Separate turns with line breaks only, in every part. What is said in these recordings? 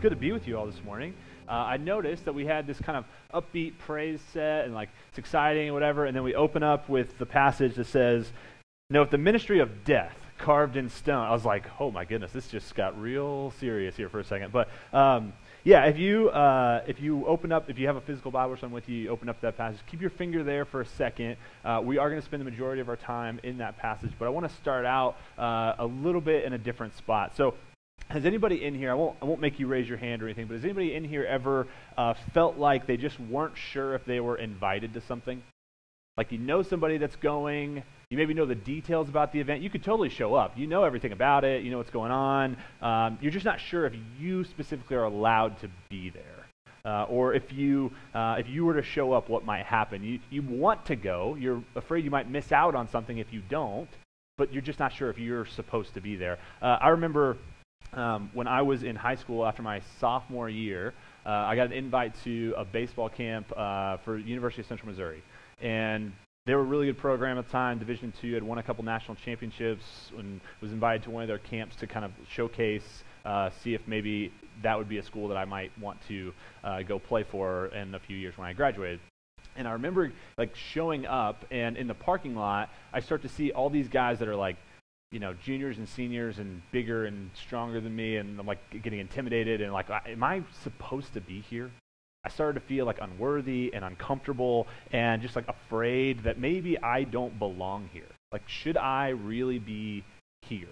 It's good to be with you all this morning. Uh, I noticed that we had this kind of upbeat praise set and like it's exciting and whatever, and then we open up with the passage that says, Note the ministry of death carved in stone. I was like, oh my goodness, this just got real serious here for a second. But um, yeah, if you uh, if you open up, if you have a physical Bible or something with you, you open up that passage. Keep your finger there for a second. Uh, we are going to spend the majority of our time in that passage, but I want to start out uh, a little bit in a different spot. So has anybody in here, I won't, I won't make you raise your hand or anything, but has anybody in here ever uh, felt like they just weren't sure if they were invited to something? Like you know somebody that's going, you maybe know the details about the event. You could totally show up. You know everything about it, you know what's going on. Um, you're just not sure if you specifically are allowed to be there. Uh, or if you uh, if you were to show up, what might happen? You you want to go. You're afraid you might miss out on something if you don't, but you're just not sure if you're supposed to be there. Uh, I remember um, when I was in high school after my sophomore year, uh, I got an invite to a baseball camp uh, for University of Central Missouri, and they were a really good program at the time. Division two had won a couple national championships, and was invited to one of their camps to kind of showcase, uh, see if maybe that would be a school that I might want to uh, go play for in a few years when I graduated. And I remember like showing up, and in the parking lot, I start to see all these guys that are like you know, juniors and seniors and bigger and stronger than me, and I'm like getting intimidated and like, am I supposed to be here? I started to feel like unworthy and uncomfortable and just like afraid that maybe I don't belong here. Like, should I really be here?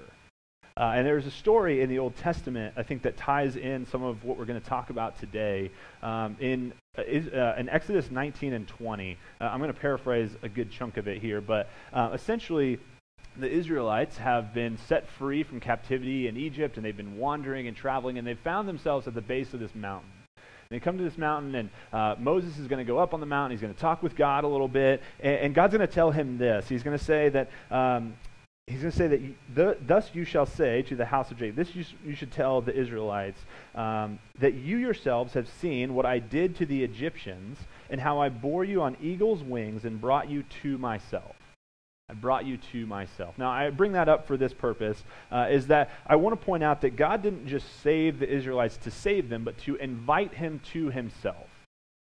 Uh, and there's a story in the Old Testament, I think, that ties in some of what we're going to talk about today. Um, in, uh, uh, in Exodus 19 and 20, uh, I'm going to paraphrase a good chunk of it here, but uh, essentially, the Israelites have been set free from captivity in Egypt, and they've been wandering and traveling, and they've found themselves at the base of this mountain. And they come to this mountain, and uh, Moses is going to go up on the mountain. He's going to talk with God a little bit, and, and God's going to tell him this. He's going to say that. Um, he's going to say that, the, thus you shall say to the house of Jacob, this you, you should tell the Israelites, um, that you yourselves have seen what I did to the Egyptians, and how I bore you on eagle's wings and brought you to myself. I brought you to myself. Now, I bring that up for this purpose, uh, is that I want to point out that God didn't just save the Israelites to save them, but to invite him to himself.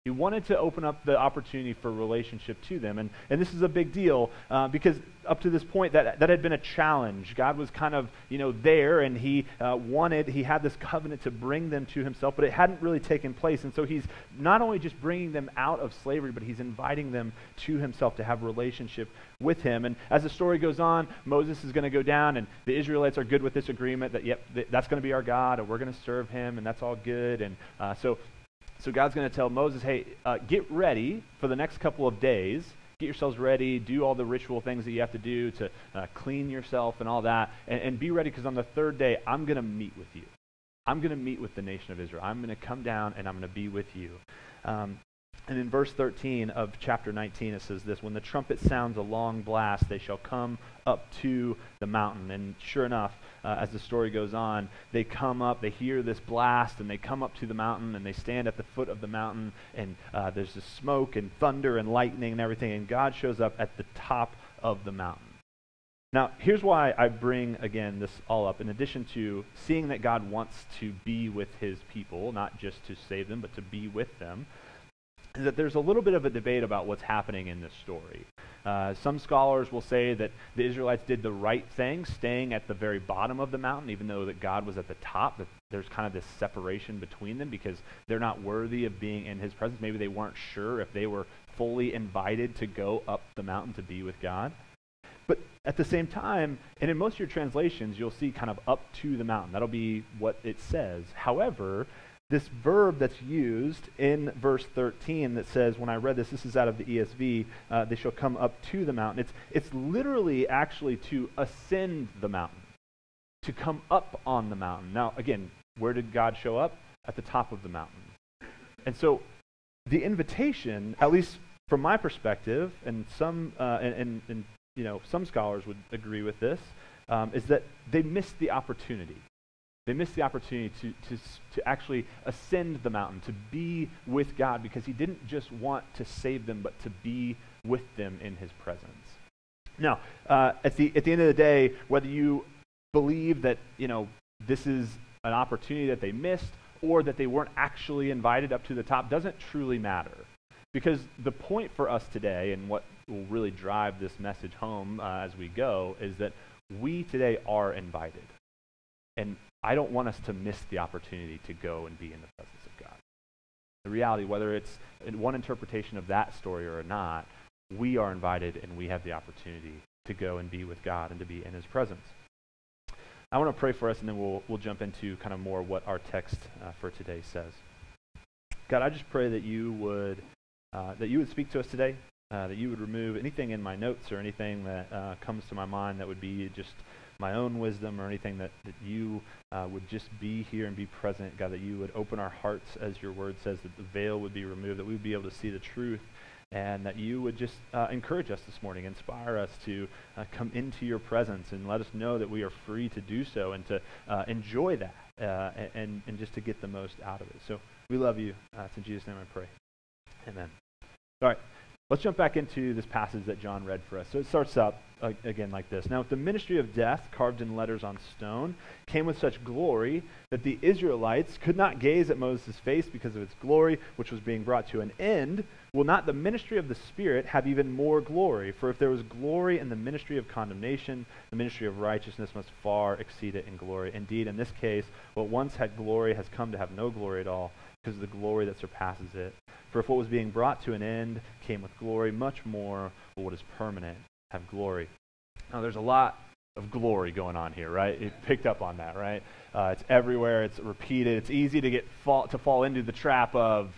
He wanted to open up the opportunity for relationship to them. And, and this is a big deal uh, because up to this point, that, that had been a challenge. God was kind of, you know, there and he uh, wanted, he had this covenant to bring them to himself, but it hadn't really taken place. And so he's not only just bringing them out of slavery, but he's inviting them to himself to have relationship with him. And as the story goes on, Moses is going to go down and the Israelites are good with this agreement that, yep, that's going to be our God and we're going to serve him and that's all good. And uh, so so God's going to tell Moses, hey, uh, get ready for the next couple of days. Get yourselves ready, do all the ritual things that you have to do to uh, clean yourself and all that, and, and be ready because on the third day, I'm going to meet with you. I'm going to meet with the nation of Israel. I'm going to come down and I'm going to be with you. Um, and in verse 13 of chapter 19, it says this When the trumpet sounds a long blast, they shall come up to the mountain. And sure enough, uh, as the story goes on, they come up, they hear this blast, and they come up to the mountain, and they stand at the foot of the mountain, and uh, there's this smoke and thunder and lightning and everything, and God shows up at the top of the mountain. Now, here's why I bring, again, this all up. In addition to seeing that God wants to be with his people, not just to save them, but to be with them, is that there's a little bit of a debate about what's happening in this story. Uh, some scholars will say that the Israelites did the right thing, staying at the very bottom of the mountain, even though that God was at the top. That there's kind of this separation between them because they're not worthy of being in His presence. Maybe they weren't sure if they were fully invited to go up the mountain to be with God. But at the same time, and in most of your translations, you'll see kind of up to the mountain. That'll be what it says. However, this verb that's used in verse 13 that says, when I read this, this is out of the ESV, uh, they shall come up to the mountain. It's, it's literally actually to ascend the mountain, to come up on the mountain. Now, again, where did God show up? at the top of the mountain. And so the invitation, at least from my perspective, and some uh, and, and, and, you know some scholars would agree with this, um, is that they missed the opportunity. They missed the opportunity to, to, to actually ascend the mountain, to be with God, because He didn't just want to save them, but to be with them in His presence. Now, uh, at, the, at the end of the day, whether you believe that you know this is an opportunity that they missed or that they weren't actually invited up to the top doesn't truly matter. Because the point for us today, and what will really drive this message home uh, as we go, is that we today are invited. And I don't want us to miss the opportunity to go and be in the presence of God. The reality, whether it's one interpretation of that story or not, we are invited and we have the opportunity to go and be with God and to be in His presence. I want to pray for us, and then we'll, we'll jump into kind of more what our text uh, for today says. God, I just pray that you would uh, that you would speak to us today, uh, that you would remove anything in my notes or anything that uh, comes to my mind that would be just my own wisdom or anything that, that you uh, would just be here and be present, God, that you would open our hearts, as your word says, that the veil would be removed, that we would be able to see the truth and that you would just uh, encourage us this morning, inspire us to uh, come into your presence and let us know that we are free to do so and to uh, enjoy that uh, and, and just to get the most out of it. So we love you. Uh, it's in Jesus' name I pray. Amen. All right. Let's jump back into this passage that John read for us. So it starts up uh, again like this. Now, if the ministry of death, carved in letters on stone, came with such glory that the Israelites could not gaze at Moses' face because of its glory, which was being brought to an end, will not the ministry of the Spirit have even more glory? For if there was glory in the ministry of condemnation, the ministry of righteousness must far exceed it in glory. Indeed, in this case, what once had glory has come to have no glory at all because of the glory that surpasses it. For if what was being brought to an end came with glory, much more will what is permanent have glory. Now, there's a lot of glory going on here, right? It picked up on that, right? Uh, it's everywhere. It's repeated. It's easy to get fall, to fall into the trap of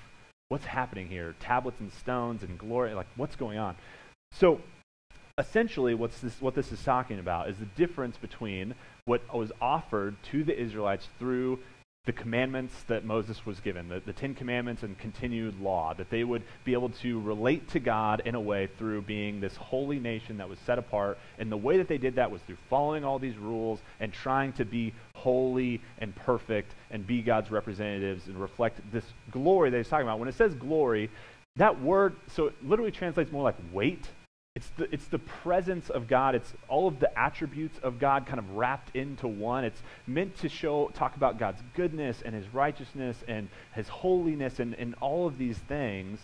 what's happening here? Tablets and stones and glory. Like, what's going on? So, essentially, what's this, what this is talking about is the difference between what was offered to the Israelites through the commandments that Moses was given, the, the Ten Commandments and continued law, that they would be able to relate to God in a way through being this holy nation that was set apart. And the way that they did that was through following all these rules and trying to be holy and perfect and be God's representatives and reflect this glory that he's talking about. When it says glory, that word, so it literally translates more like weight it's the, it's the presence of God. It's all of the attributes of God kind of wrapped into one. It's meant to show, talk about God's goodness and his righteousness and his holiness and, and all of these things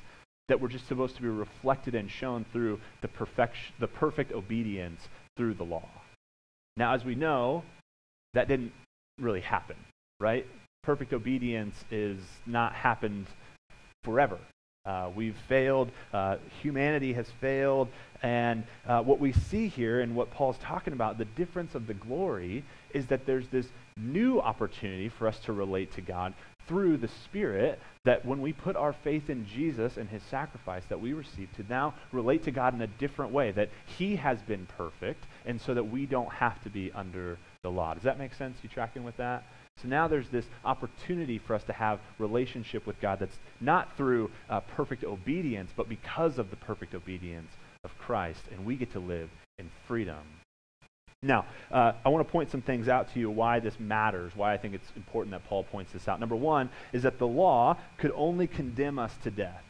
that were just supposed to be reflected and shown through the, perfection, the perfect obedience through the law. Now, as we know, that didn't really happen, right? Perfect obedience is not happened forever. Uh, we've failed. Uh, humanity has failed. And uh, what we see here and what Paul's talking about, the difference of the glory, is that there's this new opportunity for us to relate to God through the Spirit that when we put our faith in Jesus and his sacrifice that we receive to now relate to God in a different way, that he has been perfect, and so that we don't have to be under the law. Does that make sense? You tracking with that? So now there's this opportunity for us to have relationship with God that's not through uh, perfect obedience, but because of the perfect obedience of Christ, and we get to live in freedom. Now, uh, I want to point some things out to you why this matters, why I think it's important that Paul points this out. Number one is that the law could only condemn us to death.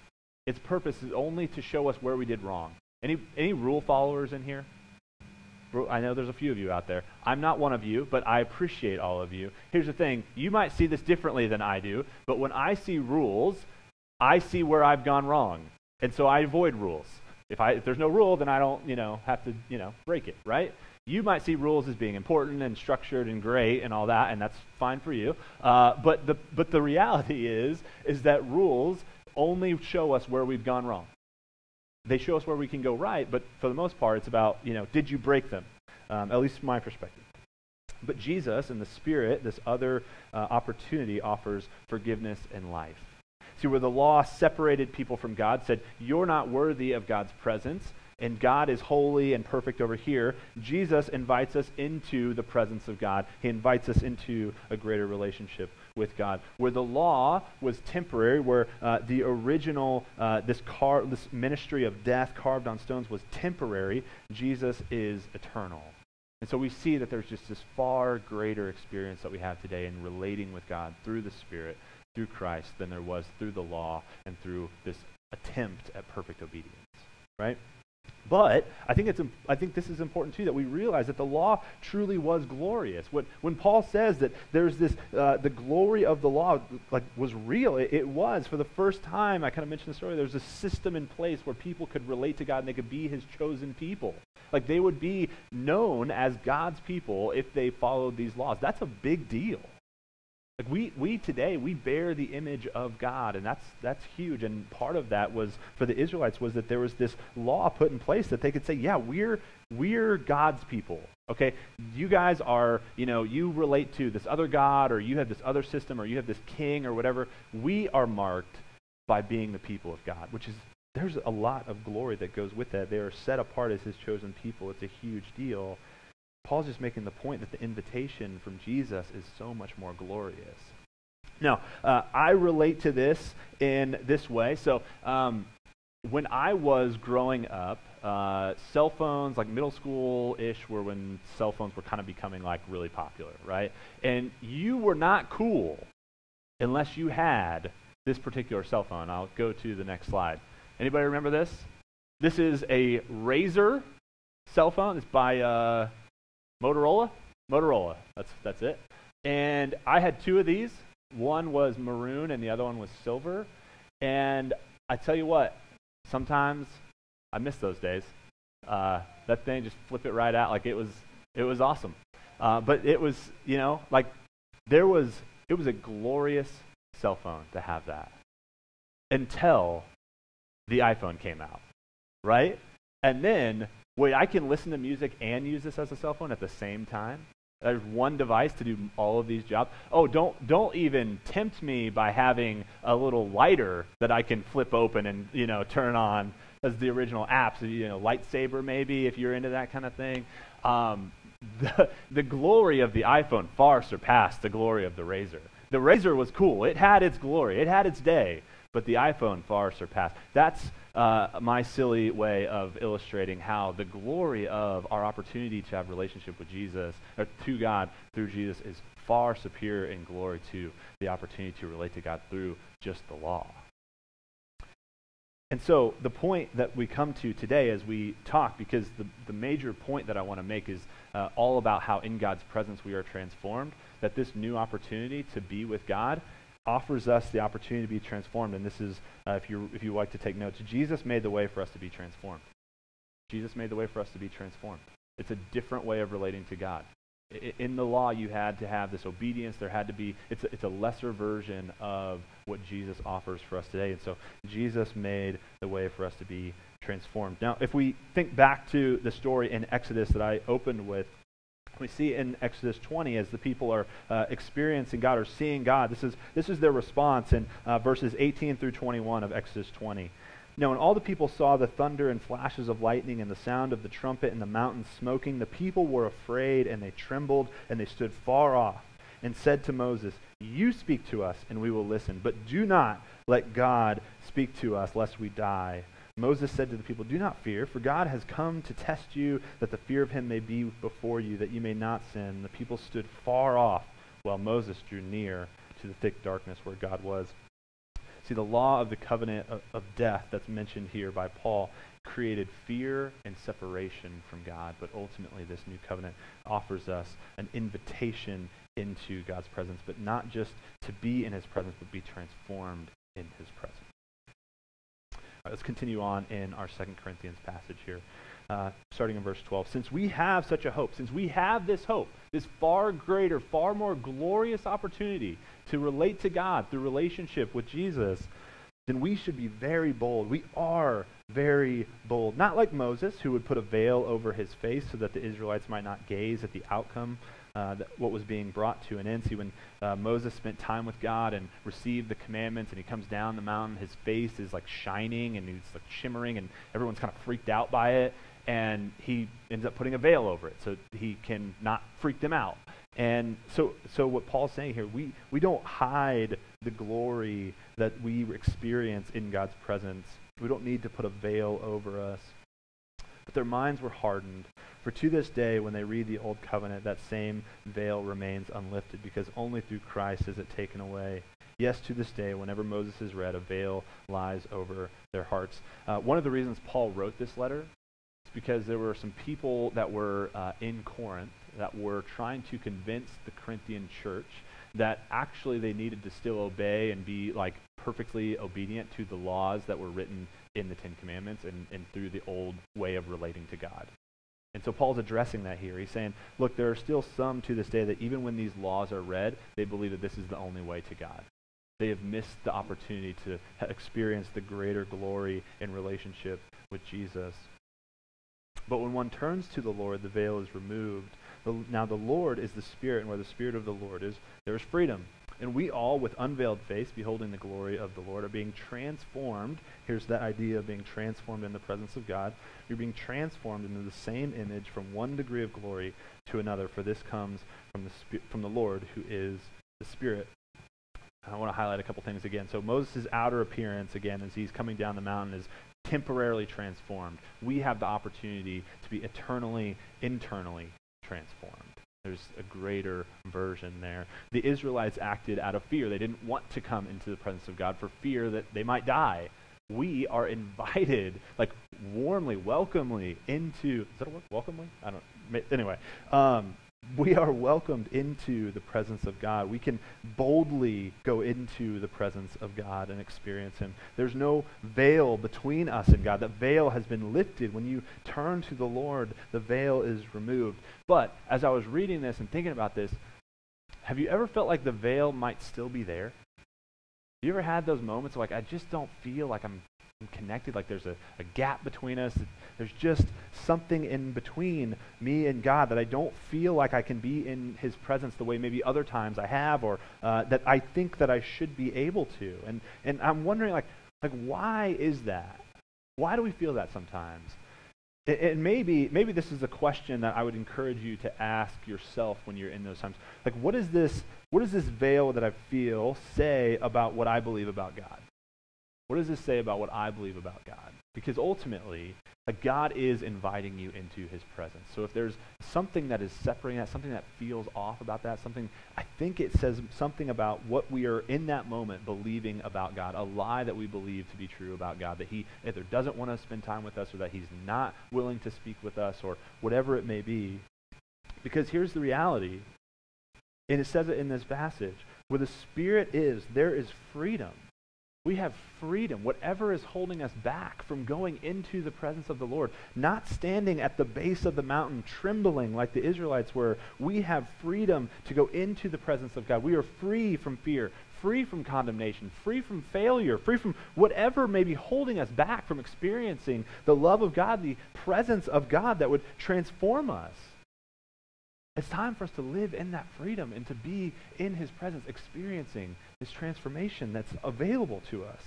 Its purpose is only to show us where we did wrong. Any, any rule followers in here? I know there's a few of you out there. I'm not one of you, but I appreciate all of you. Here's the thing you might see this differently than I do, but when I see rules, I see where I've gone wrong. And so I avoid rules. If, I, if there's no rule, then I don't, you know, have to, you know, break it, right? You might see rules as being important and structured and great and all that, and that's fine for you. Uh, but, the, but the reality is, is that rules only show us where we've gone wrong they show us where we can go right, but for the most part, it's about, you know, did you break them? Um, at least from my perspective. But Jesus and the Spirit, this other uh, opportunity, offers forgiveness and life. See, where the law separated people from God, said, You're not worthy of God's presence. And God is holy and perfect over here, Jesus invites us into the presence of God. He invites us into a greater relationship with God. Where the law was temporary, where uh, the original, uh, this, car, this ministry of death carved on stones was temporary, Jesus is eternal. And so we see that there's just this far greater experience that we have today in relating with God through the Spirit, through Christ, than there was through the law and through this attempt at perfect obedience. Right? But I think, it's, I think this is important too that we realize that the law truly was glorious. When, when Paul says that there's this, uh, the glory of the law like, was real, it, it was. For the first time, I kind of mentioned the story, there's a system in place where people could relate to God and they could be his chosen people. Like they would be known as God's people if they followed these laws. That's a big deal. Like we, we today, we bear the image of God, and that's, that's huge. And part of that was, for the Israelites, was that there was this law put in place that they could say, yeah, we're, we're God's people. Okay, you guys are, you know, you relate to this other God, or you have this other system, or you have this king, or whatever. We are marked by being the people of God, which is, there's a lot of glory that goes with that. They are set apart as his chosen people. It's a huge deal. Paul's just making the point that the invitation from Jesus is so much more glorious. Now, uh, I relate to this in this way. So, um, when I was growing up, uh, cell phones, like middle school ish, were when cell phones were kind of becoming like really popular, right? And you were not cool unless you had this particular cell phone. I'll go to the next slide. Anybody remember this? This is a Razr cell phone. It's by uh, Motorola? Motorola. That's, that's it. And I had two of these. One was maroon and the other one was silver. And I tell you what, sometimes I miss those days. Uh, that thing just flip it right out like it was it was awesome. Uh, but it was you know like there was it was a glorious cell phone to have that until the iPhone came out, right? And then Wait, I can listen to music and use this as a cell phone at the same time? There's one device to do all of these jobs. Oh, don't don't even tempt me by having a little lighter that I can flip open and you know turn on as the original apps. You know, lightsaber maybe if you're into that kind of thing. Um, the the glory of the iPhone far surpassed the glory of the Razr. The Razr was cool. It had its glory. It had its day, but the iPhone far surpassed. That's uh, my silly way of illustrating how the glory of our opportunity to have relationship with Jesus, or to God through Jesus, is far superior in glory to the opportunity to relate to God through just the law. And so the point that we come to today as we talk, because the, the major point that I want to make is uh, all about how in God's presence we are transformed, that this new opportunity to be with God offers us the opportunity to be transformed. And this is, uh, if, you, if you like to take notes, Jesus made the way for us to be transformed. Jesus made the way for us to be transformed. It's a different way of relating to God. In the law, you had to have this obedience. There had to be, it's a, it's a lesser version of what Jesus offers for us today. And so Jesus made the way for us to be transformed. Now, if we think back to the story in Exodus that I opened with, we see in Exodus 20 as the people are uh, experiencing God or seeing God. This is, this is their response in uh, verses 18 through 21 of Exodus 20. Now, when all the people saw the thunder and flashes of lightning and the sound of the trumpet and the mountain smoking, the people were afraid and they trembled and they stood far off and said to Moses, You speak to us and we will listen, but do not let God speak to us lest we die. Moses said to the people, Do not fear, for God has come to test you, that the fear of him may be before you, that you may not sin. The people stood far off, while Moses drew near to the thick darkness where God was. See, the law of the covenant of, of death that's mentioned here by Paul created fear and separation from God, but ultimately this new covenant offers us an invitation into God's presence, but not just to be in his presence, but be transformed in his presence right, let's continue on in our Second Corinthians passage here, uh, starting in verse 12. Since we have such a hope, since we have this hope, this far greater, far more glorious opportunity to relate to God through relationship with Jesus, then we should be very bold. We are very bold. Not like Moses, who would put a veil over his face so that the Israelites might not gaze at the outcome uh, what was being brought to an end. See, when uh, Moses spent time with God and received the commandments, and he comes down the mountain, his face is like shining and he's like shimmering, and everyone's kind of freaked out by it. And he ends up putting a veil over it so he can not freak them out. And so, so what Paul's saying here, we, we don't hide the glory that we experience in God's presence. We don't need to put a veil over us. But their minds were hardened. For to this day, when they read the Old Covenant, that same veil remains unlifted, because only through Christ is it taken away. Yes, to this day, whenever Moses is read, a veil lies over their hearts. Uh, one of the reasons Paul wrote this letter is because there were some people that were uh, in Corinth that were trying to convince the Corinthian church that actually they needed to still obey and be like perfectly obedient to the laws that were written in the Ten Commandments and, and through the old way of relating to God. And so Paul's addressing that here. He's saying, look, there are still some to this day that even when these laws are read, they believe that this is the only way to God. They have missed the opportunity to experience the greater glory in relationship with Jesus. But when one turns to the Lord, the veil is removed the, now the Lord is the Spirit, and where the Spirit of the Lord is, there is freedom. And we all, with unveiled face, beholding the glory of the Lord, are being transformed. Here's that idea of being transformed in the presence of God. You're being transformed into the same image from one degree of glory to another, for this comes from the, from the Lord, who is the Spirit. I want to highlight a couple things again. So Moses' outer appearance, again, as he's coming down the mountain, is temporarily transformed. We have the opportunity to be eternally, internally transformed. There's a greater version there. The Israelites acted out of fear. They didn't want to come into the presence of God for fear that they might die. We are invited, like warmly, welcomely into. Is that a word? Welcomely? I don't. Anyway, um, we are welcomed into the presence of God. We can boldly go into the presence of God and experience Him. There's no veil between us and God. That veil has been lifted. When you turn to the Lord, the veil is removed. But as I was reading this and thinking about this, have you ever felt like the veil might still be there? You ever had those moments like, I just don't feel like I'm connected, like there's a, a gap between us? There's just something in between me and God that I don't feel like I can be in His presence the way maybe other times I have, or uh, that I think that I should be able to. And and I'm wondering like like why is that? Why do we feel that sometimes? And maybe maybe this is a question that I would encourage you to ask yourself when you're in those times. Like, what is this? What does this veil that I feel say about what I believe about God? What does this say about what I believe about God? Because ultimately, God is inviting you into his presence. So if there's something that is separating that, something that feels off about that, something, I think it says something about what we are in that moment believing about God, a lie that we believe to be true about God, that he either doesn't want to spend time with us or that he's not willing to speak with us or whatever it may be. Because here's the reality, and it says it in this passage where the Spirit is, there is freedom. We have freedom, whatever is holding us back from going into the presence of the Lord, not standing at the base of the mountain trembling like the Israelites were. We have freedom to go into the presence of God. We are free from fear, free from condemnation, free from failure, free from whatever may be holding us back from experiencing the love of God, the presence of God that would transform us. It's time for us to live in that freedom and to be in his presence, experiencing this transformation that's available to us,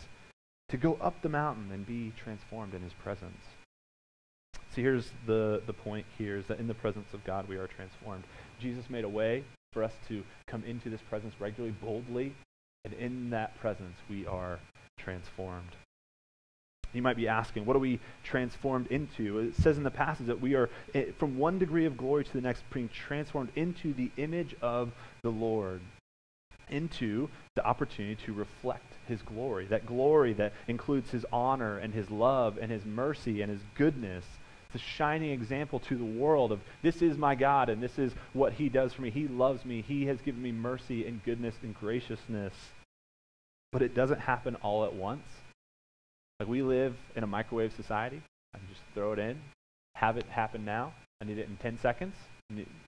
to go up the mountain and be transformed in his presence. See, here's the, the point here is that in the presence of God we are transformed. Jesus made a way for us to come into this presence regularly, boldly, and in that presence we are transformed. You might be asking, what are we transformed into? It says in the passage that we are, eh, from one degree of glory to the next, being transformed into the image of the Lord, into the opportunity to reflect his glory. That glory that includes his honor and his love and his mercy and his goodness. It's a shining example to the world of this is my God and this is what he does for me. He loves me. He has given me mercy and goodness and graciousness. But it doesn't happen all at once. Like we live in a microwave society. I can just throw it in, have it happen now. I need it in 10 seconds.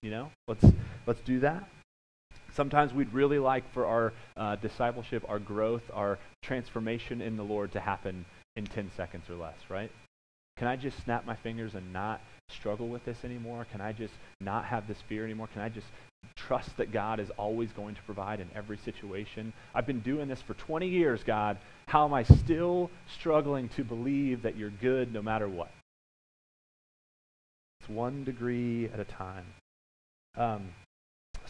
You know, let's let's do that. Sometimes we'd really like for our uh, discipleship, our growth, our transformation in the Lord to happen in 10 seconds or less, right? Can I just snap my fingers and not struggle with this anymore? Can I just not have this fear anymore? Can I just trust that God is always going to provide in every situation? I've been doing this for 20 years, God. How am I still struggling to believe that you're good no matter what? It's one degree at a time. Um,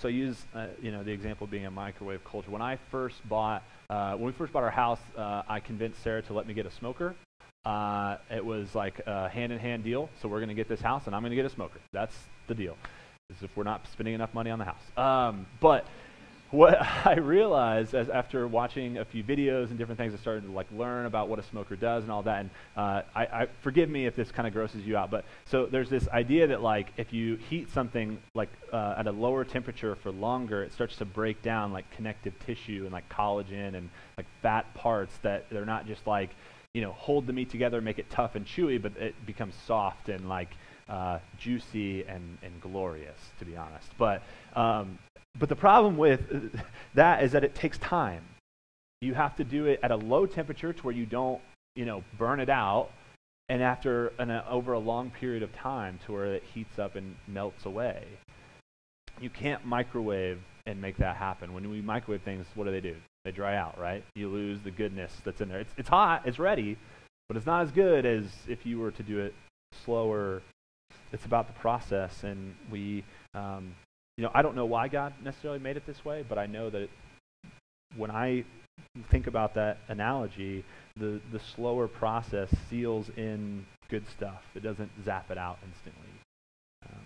so I use, uh, you know, the example being a microwave culture. When I first bought, uh, when we first bought our house, uh, I convinced Sarah to let me get a smoker. Uh, it was like a hand-in-hand deal. So we're going to get this house, and I'm going to get a smoker. That's the deal. As if we're not spending enough money on the house. Um, but what I realized as after watching a few videos and different things, I started to like learn about what a smoker does and all that. And uh, I, I, forgive me if this kind of grosses you out, but so there's this idea that like if you heat something like uh, at a lower temperature for longer, it starts to break down like connective tissue and like collagen and like fat parts that they're not just like you know hold the meat together, make it tough and chewy, but it becomes soft and like uh, juicy and, and glorious, to be honest. But um, but the problem with that is that it takes time. You have to do it at a low temperature to where you don't, you know, burn it out, and after an, uh, over a long period of time to where it heats up and melts away. You can't microwave and make that happen. When we microwave things, what do they do? They dry out, right? You lose the goodness that's in there. It's, it's hot, it's ready, but it's not as good as if you were to do it slower. It's about the process, and we um, you know, I don't know why God necessarily made it this way, but I know that it, when I think about that analogy, the, the slower process seals in good stuff. It doesn't zap it out instantly. Um,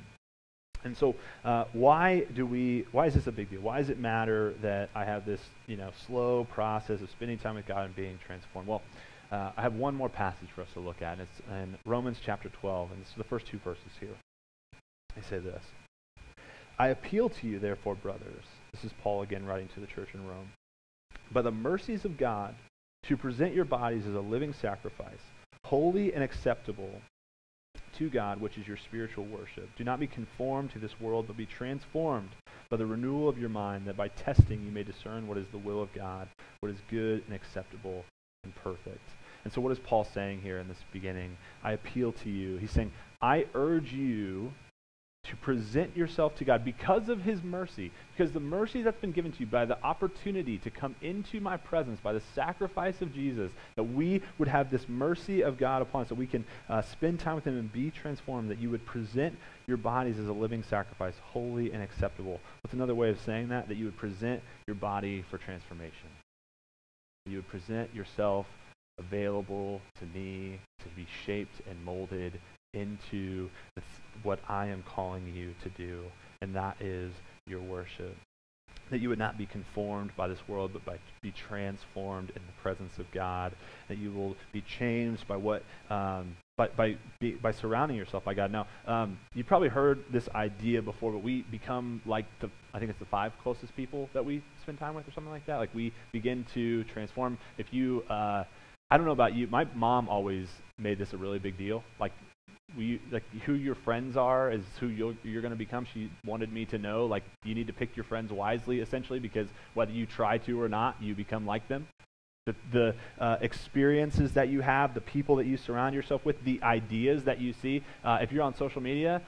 and so, uh, why do we? Why is this a big deal? Why does it matter that I have this, you know, slow process of spending time with God and being transformed? Well, uh, I have one more passage for us to look at, and it's in Romans chapter 12, and is the first two verses here. They say this. I appeal to you, therefore, brothers, this is Paul again writing to the church in Rome, by the mercies of God, to present your bodies as a living sacrifice, holy and acceptable to God, which is your spiritual worship. Do not be conformed to this world, but be transformed by the renewal of your mind, that by testing you may discern what is the will of God, what is good and acceptable and perfect. And so, what is Paul saying here in this beginning? I appeal to you. He's saying, I urge you to present yourself to God because of his mercy, because the mercy that's been given to you by the opportunity to come into my presence, by the sacrifice of Jesus, that we would have this mercy of God upon us, that we can uh, spend time with him and be transformed, that you would present your bodies as a living sacrifice, holy and acceptable. What's another way of saying that? That you would present your body for transformation. You would present yourself available to me to be shaped and molded into what I am calling you to do, and that is your worship. That you would not be conformed by this world, but by, be transformed in the presence of God. That you will be changed by what, um, by by be, by surrounding yourself by God. Now, um, you probably heard this idea before, but we become like the, I think it's the five closest people that we spend time with, or something like that. Like we begin to transform. If you, uh, I don't know about you, my mom always made this a really big deal. Like like who your friends are is who you're, you're going to become. She wanted me to know, like, you need to pick your friends wisely, essentially, because whether you try to or not, you become like them. The, the uh, experiences that you have, the people that you surround yourself with, the ideas that you see. Uh, if you're on social media,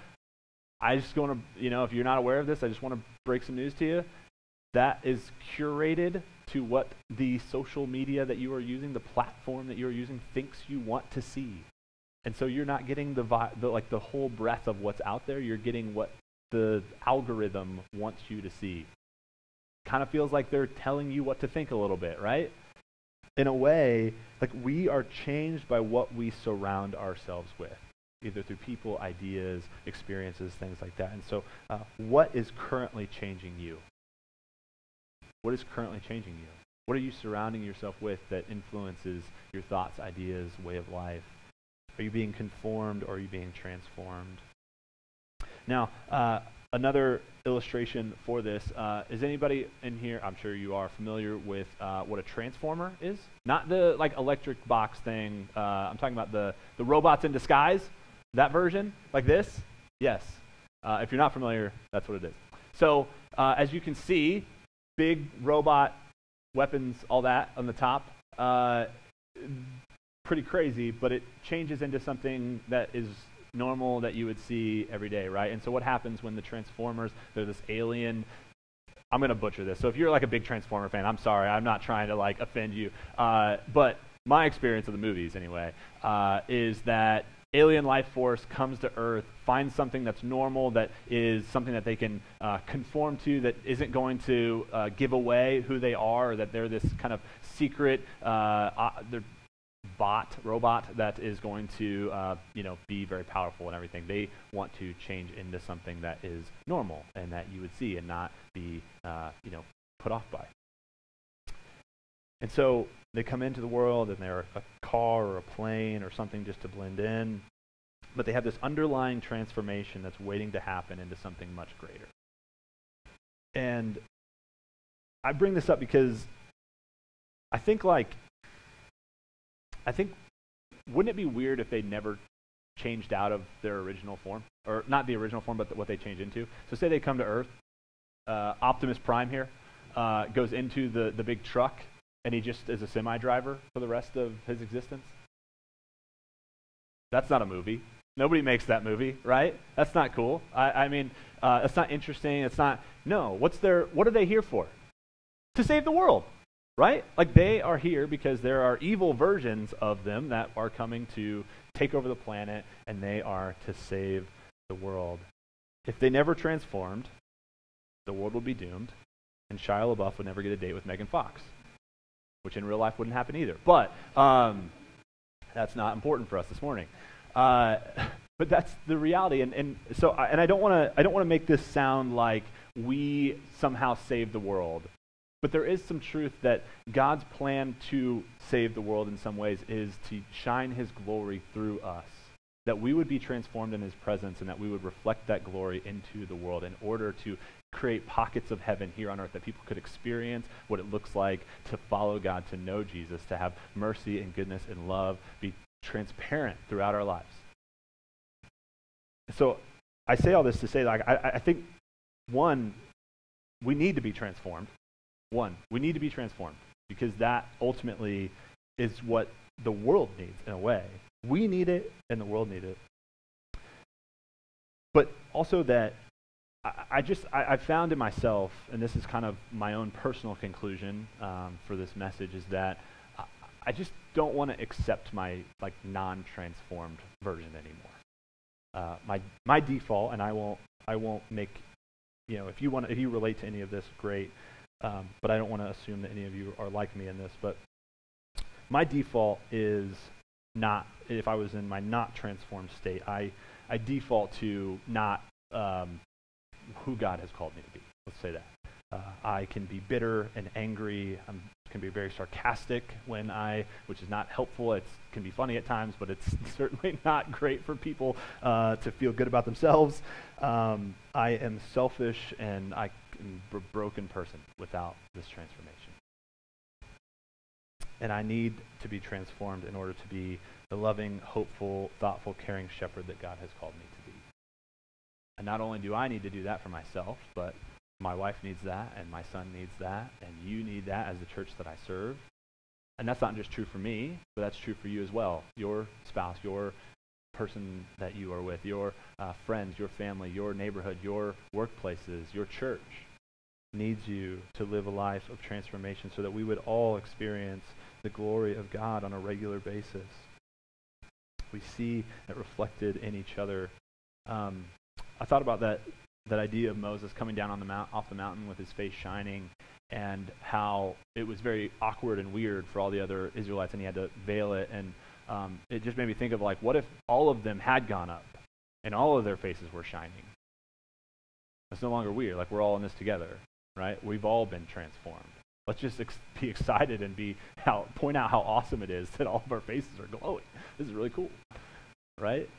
I just want to, you know, if you're not aware of this, I just want to break some news to you. That is curated to what the social media that you are using, the platform that you are using, thinks you want to see. And so you're not getting the, vi- the like the whole breadth of what's out there. You're getting what the algorithm wants you to see. Kind of feels like they're telling you what to think a little bit, right? In a way, like we are changed by what we surround ourselves with, either through people, ideas, experiences, things like that. And so, uh, what is currently changing you? What is currently changing you? What are you surrounding yourself with that influences your thoughts, ideas, way of life? Are you being conformed or are you being transformed? Now, uh, another illustration for this uh, is anybody in here? I'm sure you are familiar with uh, what a transformer is. Not the like electric box thing. Uh, I'm talking about the the robots in disguise. That version, like this. Yes. Uh, if you're not familiar, that's what it is. So uh, as you can see, big robot weapons, all that on the top pretty crazy, but it changes into something that is normal that you would see every day, right? And so what happens when the Transformers, they're this alien I'm going to butcher this. So if you're like a big Transformer fan, I'm sorry. I'm not trying to like offend you. Uh, but my experience of the movies, anyway, uh, is that alien life force comes to Earth, finds something that's normal, that is something that they can uh, conform to, that isn't going to uh, give away who they are, or that they're this kind of secret, uh, they're bot, robot that is going to, uh, you know, be very powerful and everything. They want to change into something that is normal and that you would see and not be, uh, you know, put off by. And so they come into the world and they're a car or a plane or something just to blend in, but they have this underlying transformation that's waiting to happen into something much greater. And I bring this up because I think like I think, wouldn't it be weird if they never changed out of their original form? Or not the original form, but what they change into? So say they come to Earth, uh, Optimus Prime here uh, goes into the, the big truck, and he just is a semi driver for the rest of his existence. That's not a movie. Nobody makes that movie, right? That's not cool. I, I mean, uh, it's not interesting. It's not. No. What's their? What are they here for? To save the world right? Like they are here because there are evil versions of them that are coming to take over the planet and they are to save the world. If they never transformed, the world would be doomed and Shia LaBeouf would never get a date with Megan Fox, which in real life wouldn't happen either. But um, that's not important for us this morning. Uh, but that's the reality, and, and so I, and I don't want to I don't want to make this sound like we somehow save the world but there is some truth that God's plan to save the world in some ways is to shine his glory through us. That we would be transformed in his presence and that we would reflect that glory into the world in order to create pockets of heaven here on earth that people could experience what it looks like to follow God, to know Jesus, to have mercy and goodness and love, be transparent throughout our lives. So I say all this to say, like, I, I think, one, we need to be transformed. One, we need to be transformed because that ultimately is what the world needs in a way. We need it and the world needs it. But also that I, I just, I, I, found in myself, and this is kind of my own personal conclusion um, for this message, is that I, I just don't want to accept my like non-transformed version anymore. Uh, my my default, and I won't I won't make you know if you want if you relate to any of this, great. Um, but I don't want to assume that any of you are like me in this. But my default is not, if I was in my not transformed state, I, I default to not um, who God has called me to be. Let's say that. Uh, I can be bitter and angry. I can be very sarcastic when I, which is not helpful. It can be funny at times, but it's certainly not great for people uh, to feel good about themselves. Um, I am selfish and I a broken person without this transformation. And I need to be transformed in order to be the loving, hopeful, thoughtful, caring shepherd that God has called me to be. And not only do I need to do that for myself, but my wife needs that, and my son needs that, and you need that as the church that I serve. And that's not just true for me, but that's true for you as well. Your spouse, your person that you are with, your uh, friends, your family, your neighborhood, your workplaces, your church needs you to live a life of transformation so that we would all experience the glory of God on a regular basis. We see it reflected in each other. Um, I thought about that that idea of Moses coming down on the mount, off the mountain with his face shining, and how it was very awkward and weird for all the other Israelites, and he had to veil it. And um, it just made me think of like, what if all of them had gone up, and all of their faces were shining? It's no longer weird. Like we're all in this together right? We've all been transformed. Let's just ex- be excited and be how, point out how awesome it is that all of our faces are glowing. This is really cool, right?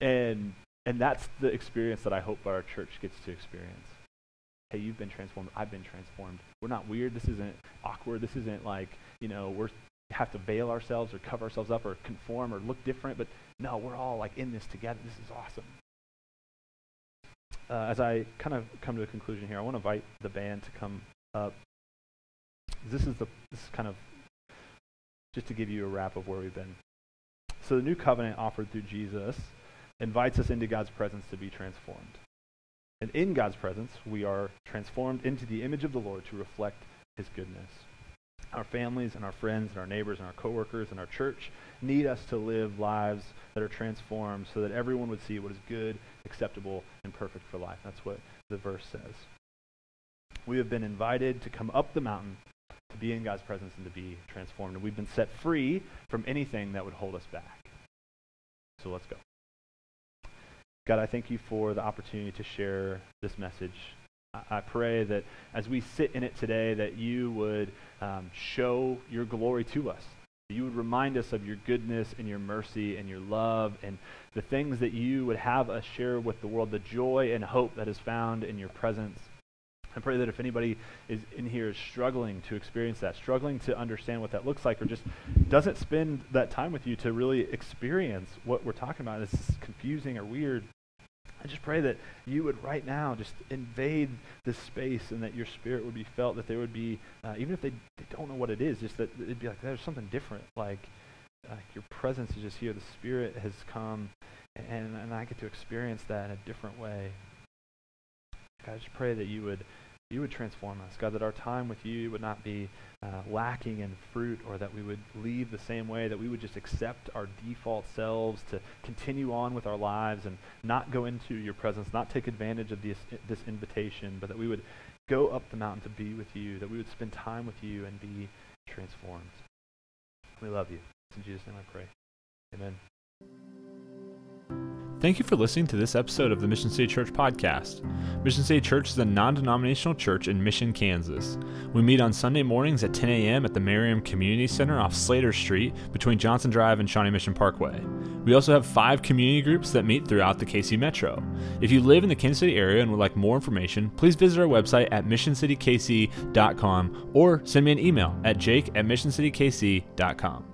And and that's the experience that I hope our church gets to experience. Hey, you've been transformed. I've been transformed. We're not weird. This isn't awkward. This isn't like you know we're have to veil ourselves or cover ourselves up or conform or look different. But no, we're all like in this together. This is awesome uh, as I kind of come to a conclusion here, I want to invite the band to come up. This is the this is kind of just to give you a wrap of where we've been. So the new covenant offered through Jesus invites us into God's presence to be transformed. And in God's presence, we are transformed into the image of the Lord to reflect his goodness. Our families and our friends and our neighbors and our coworkers and our church need us to live lives that are transformed so that everyone would see what is good, acceptable, and perfect for life. That's what the verse says. We have been invited to come up the mountain to be in God's presence and to be transformed. And we've been set free from anything that would hold us back. So let's go. God, I thank you for the opportunity to share this message. I pray that as we sit in it today, that you would um, show your glory to us. You would remind us of your goodness and your mercy and your love and the things that you would have us share with the world, the joy and hope that is found in your presence. I pray that if anybody is in here is struggling to experience that, struggling to understand what that looks like, or just doesn't spend that time with you to really experience what we're talking about, it's confusing or weird. I just pray that you would right now just invade this space and that your spirit would be felt, that there would be, uh, even if they, they don't know what it is, just that it'd be like there's something different. Like, like your presence is just here. The spirit has come, and, and I get to experience that in a different way. God, I just pray that you would you would transform us. God, that our time with you would not be uh, lacking in fruit or that we would leave the same way, that we would just accept our default selves to continue on with our lives and not go into your presence, not take advantage of this, this invitation, but that we would go up the mountain to be with you, that we would spend time with you and be transformed. We love you. In Jesus' name I pray. Amen.
Thank you for listening to this episode of the Mission City Church podcast. Mission City Church is a non denominational church in Mission, Kansas. We meet on Sunday mornings at 10 a.m. at the Merriam Community Center off Slater Street between Johnson Drive and Shawnee Mission Parkway. We also have five community groups that meet throughout the KC Metro. If you live in the Kansas City area and would like more information, please visit our website at missioncitykc.com or send me an email at jake at missioncitykc.com.